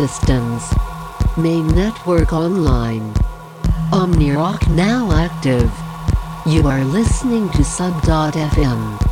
Systems. Main network online. OmniRock now active. You are listening to Sub.fm.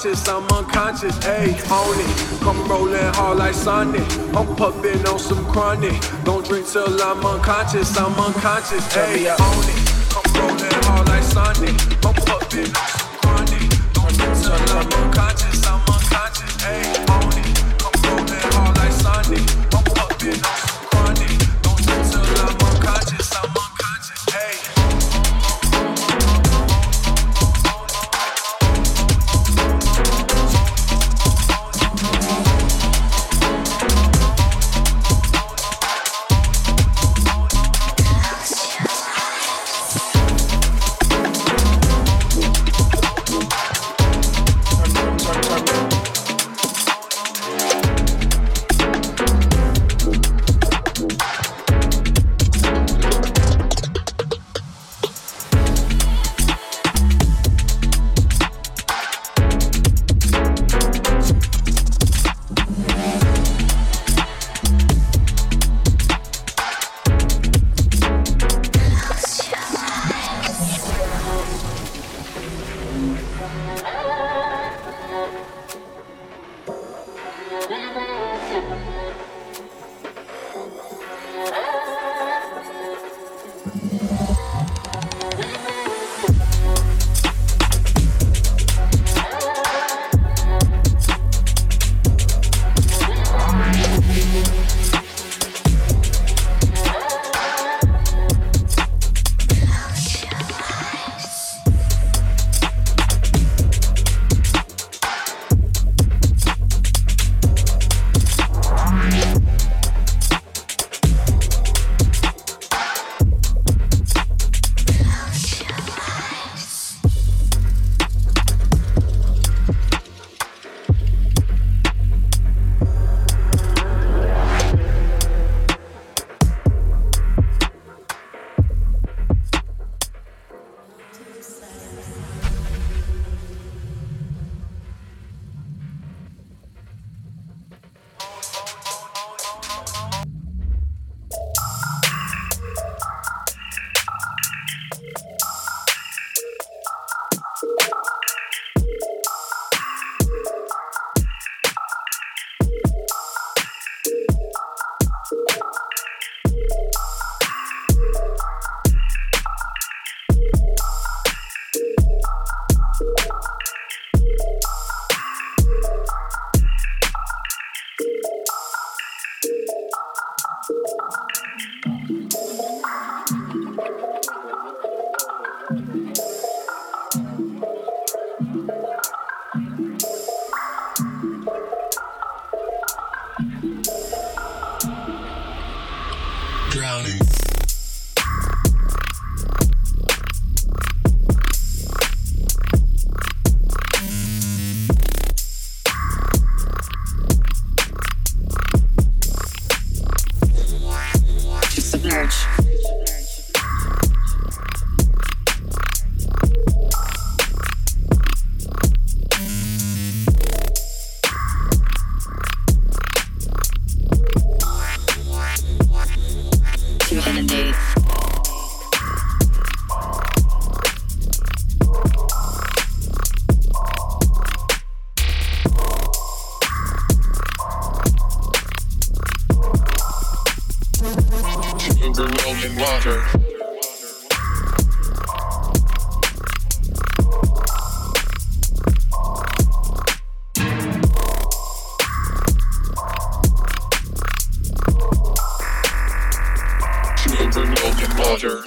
unconscious, I'm unconscious, ayy, on it. Come rolling hard like Sonic. I'm puffing on some chronic. Don't drink till I'm unconscious, I'm unconscious, ayy, on it. Come rolling hard like Sonic. I'm puffing on some Roger.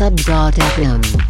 sub.fm.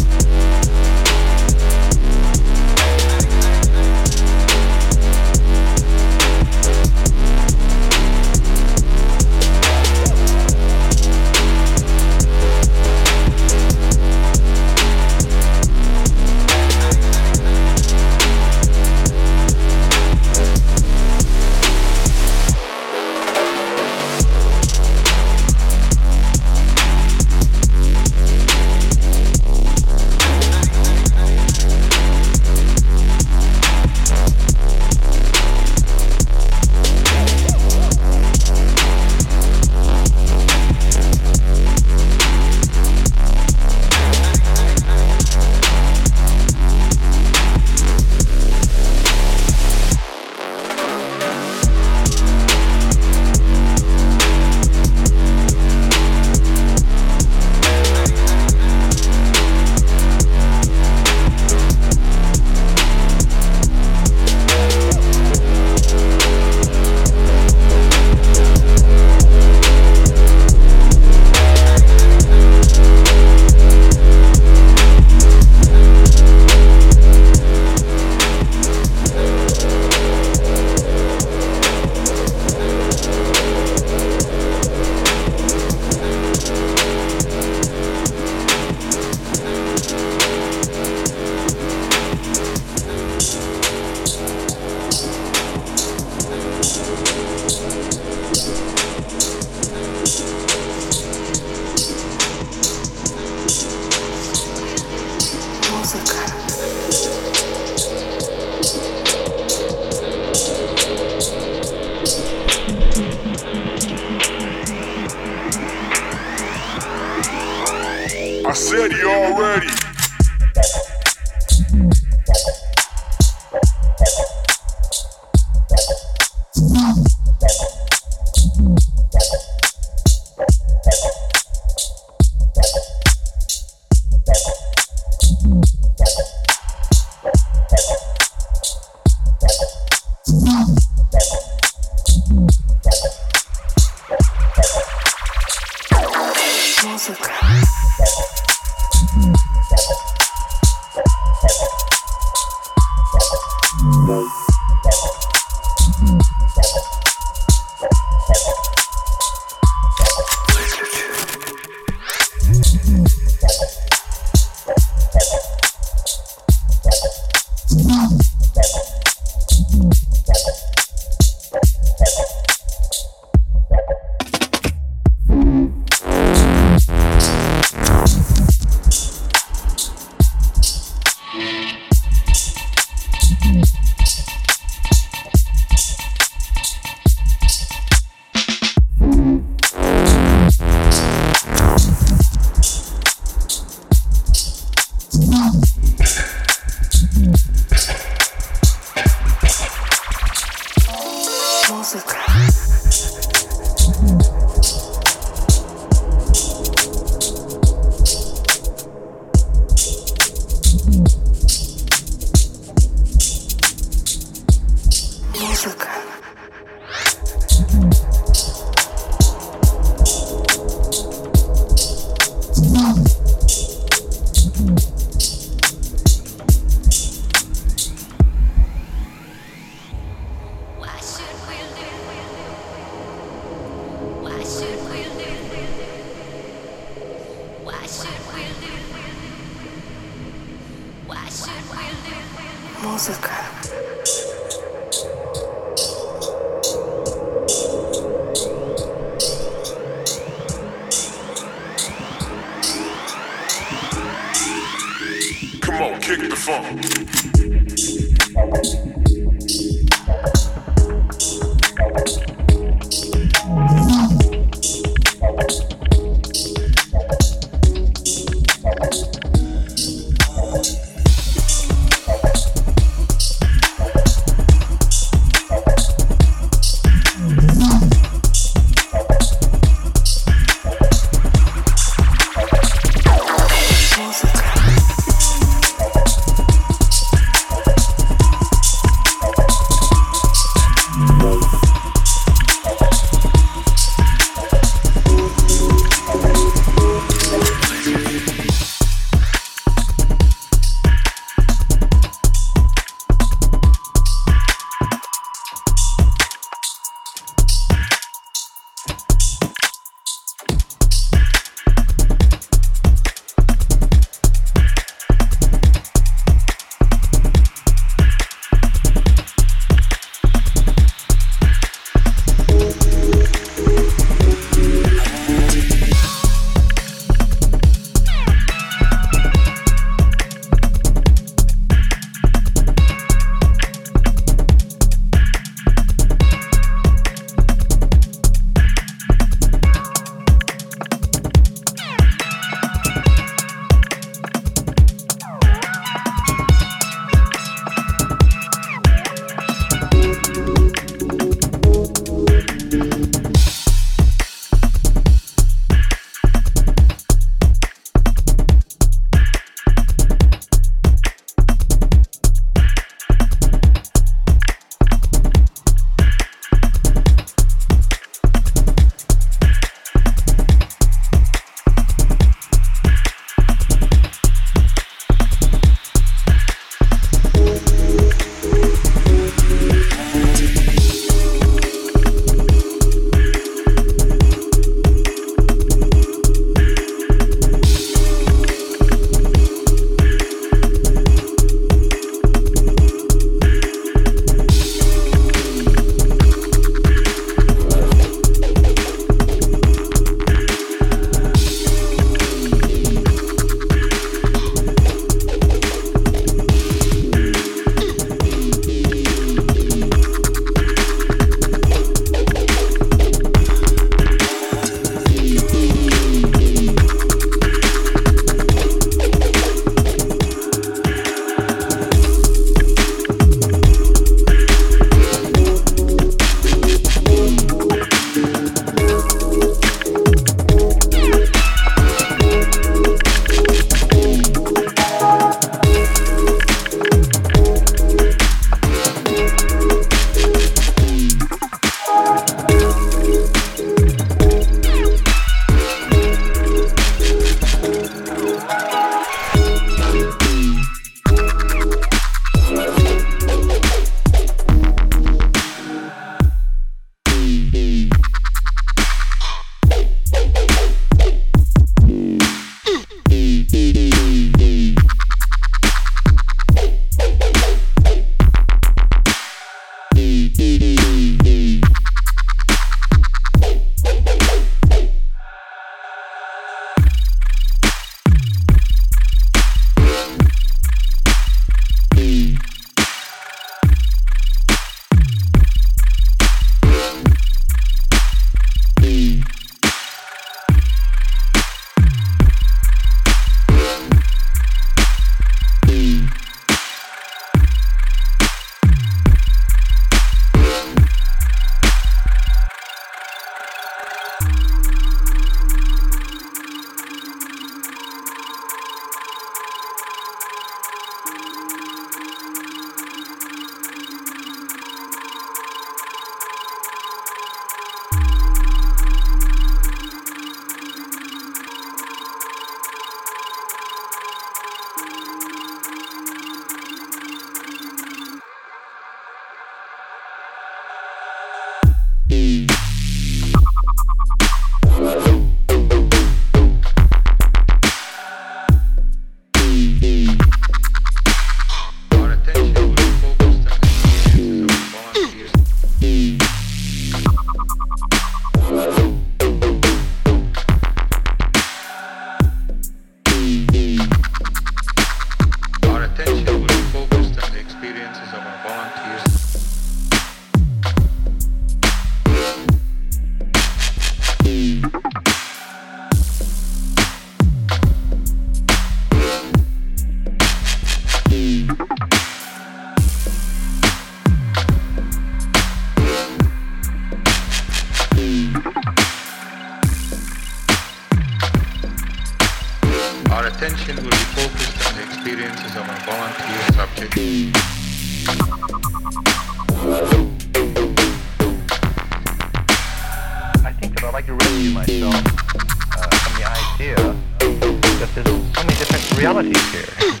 there's so many different realities here.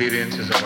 Experiences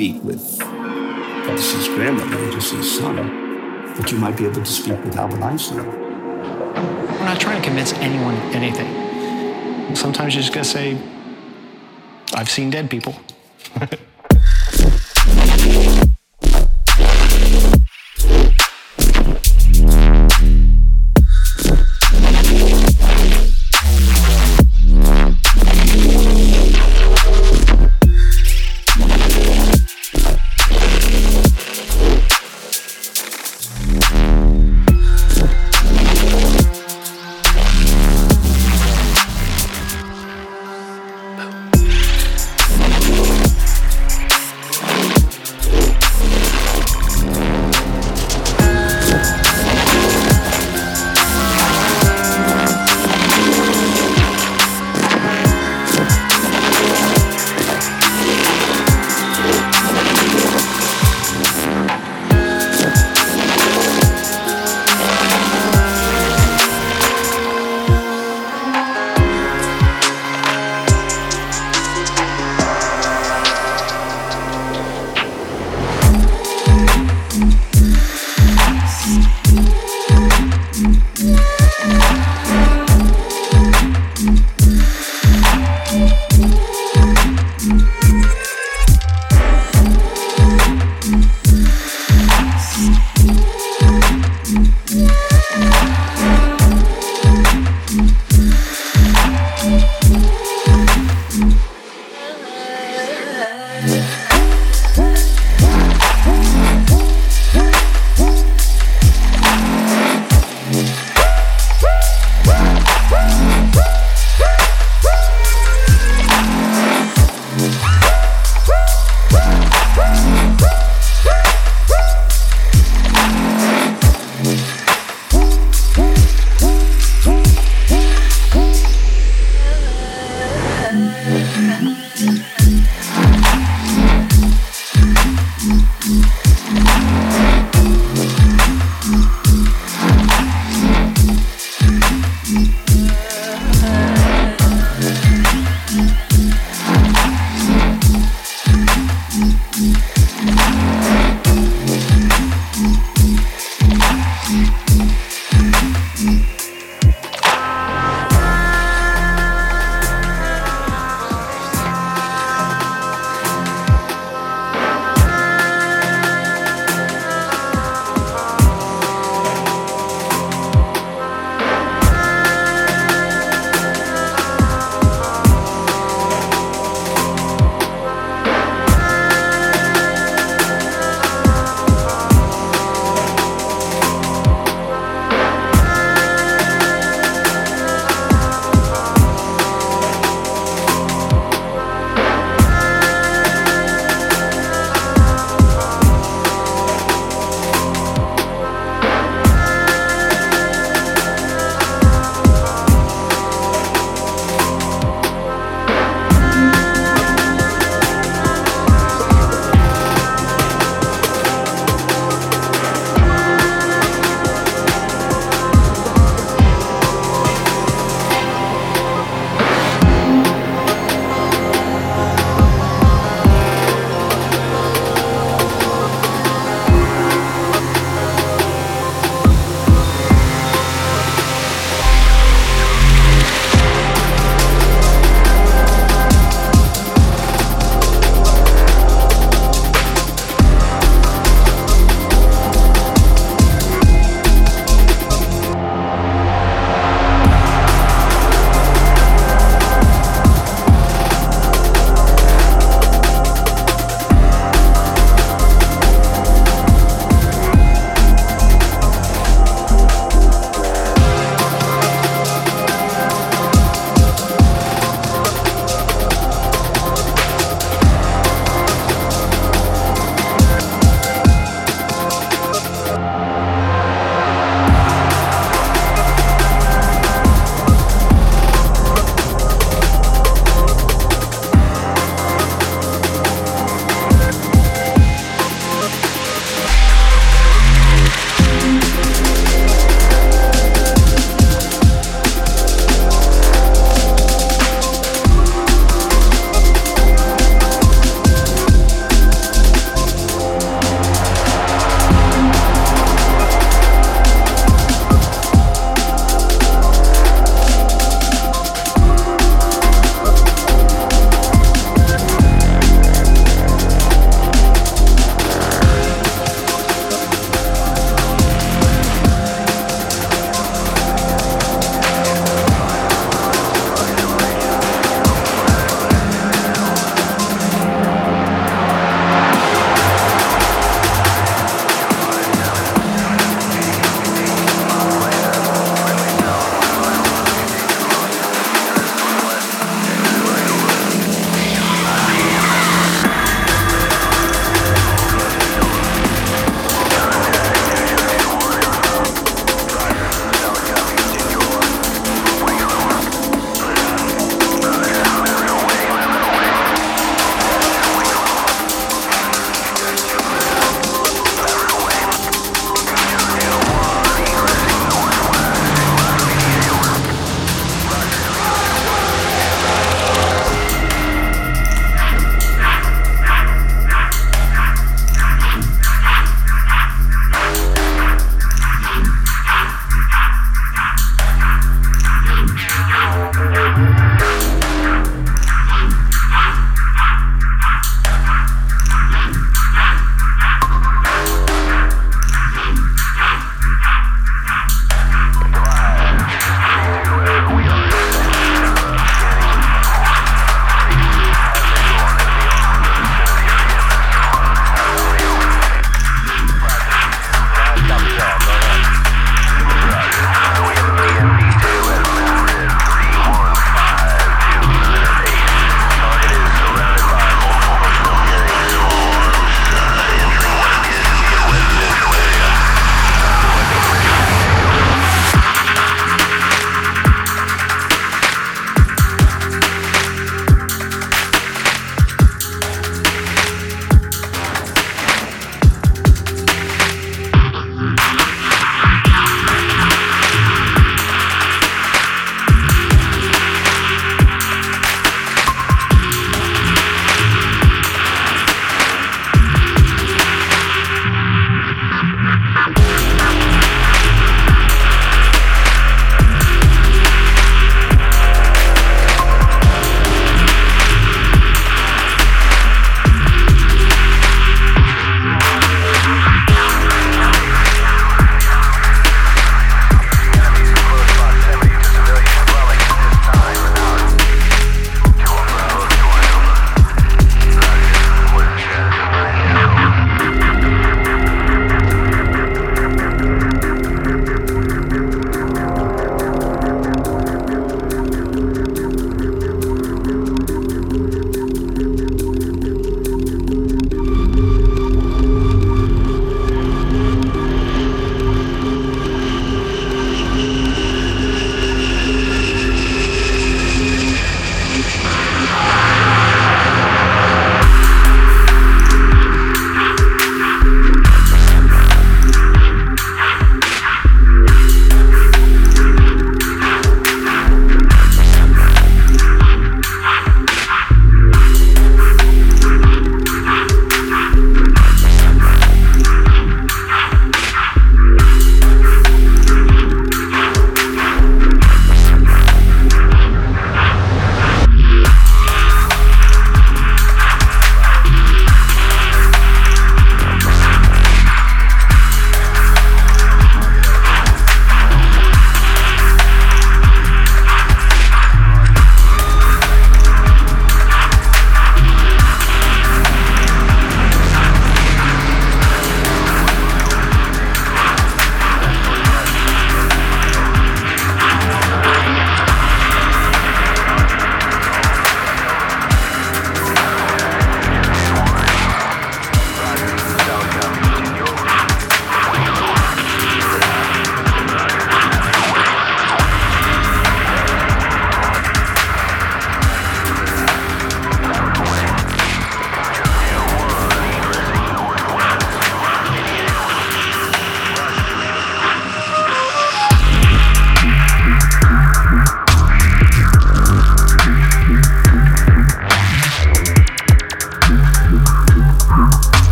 speak with Edison's grandmother, Edison's son, but you might be able to speak with Albert Einstein. We're not trying to convince anyone anything. Sometimes you just gotta say, I've seen dead people.